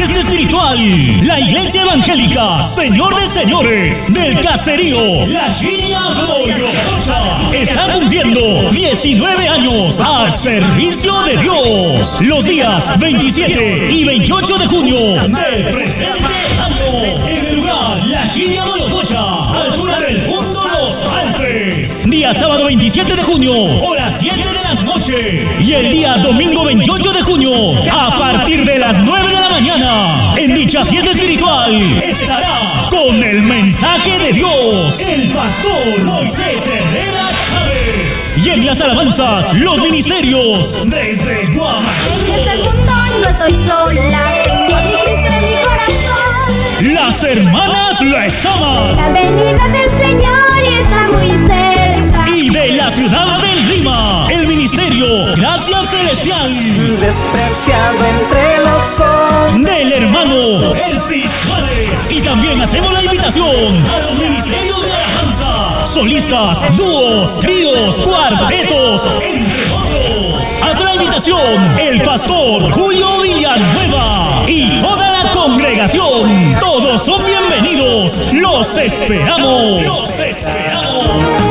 espiritual. La Iglesia Evangélica, Señor de Señores, del Caserío, La China Morococha, está cumpliendo 19 años al servicio de Dios. Los días 27 y 28 de junio del presente año, en el lugar La China Morococha, altura del fondo Los Alpes. Día sábado 27 de junio, horas 7 de la noche. Y el día domingo 28 de junio, a partir de las 9 de la mañana, en dicha fiesta espiritual, estará con el mensaje de Dios, el pastor Moisés Herrera Chávez. Y en las alabanzas, los ministerios desde Guamacán. En este mundo no estoy sola, tengo a mi Cristo en mi corazón. Las hermanas Lezama La venida del Señor está muy cerca. y de la ciudad de Lima, el ministerio Gracias Celestial. despreciado entre los hombres. También hacemos la invitación a los ministerios de alabanza, solistas, dúos, tríos, cuartetos, entre otros. Hace la invitación el pastor Julio Villanueva y toda la congregación. Todos son bienvenidos. Los esperamos. Los esperamos.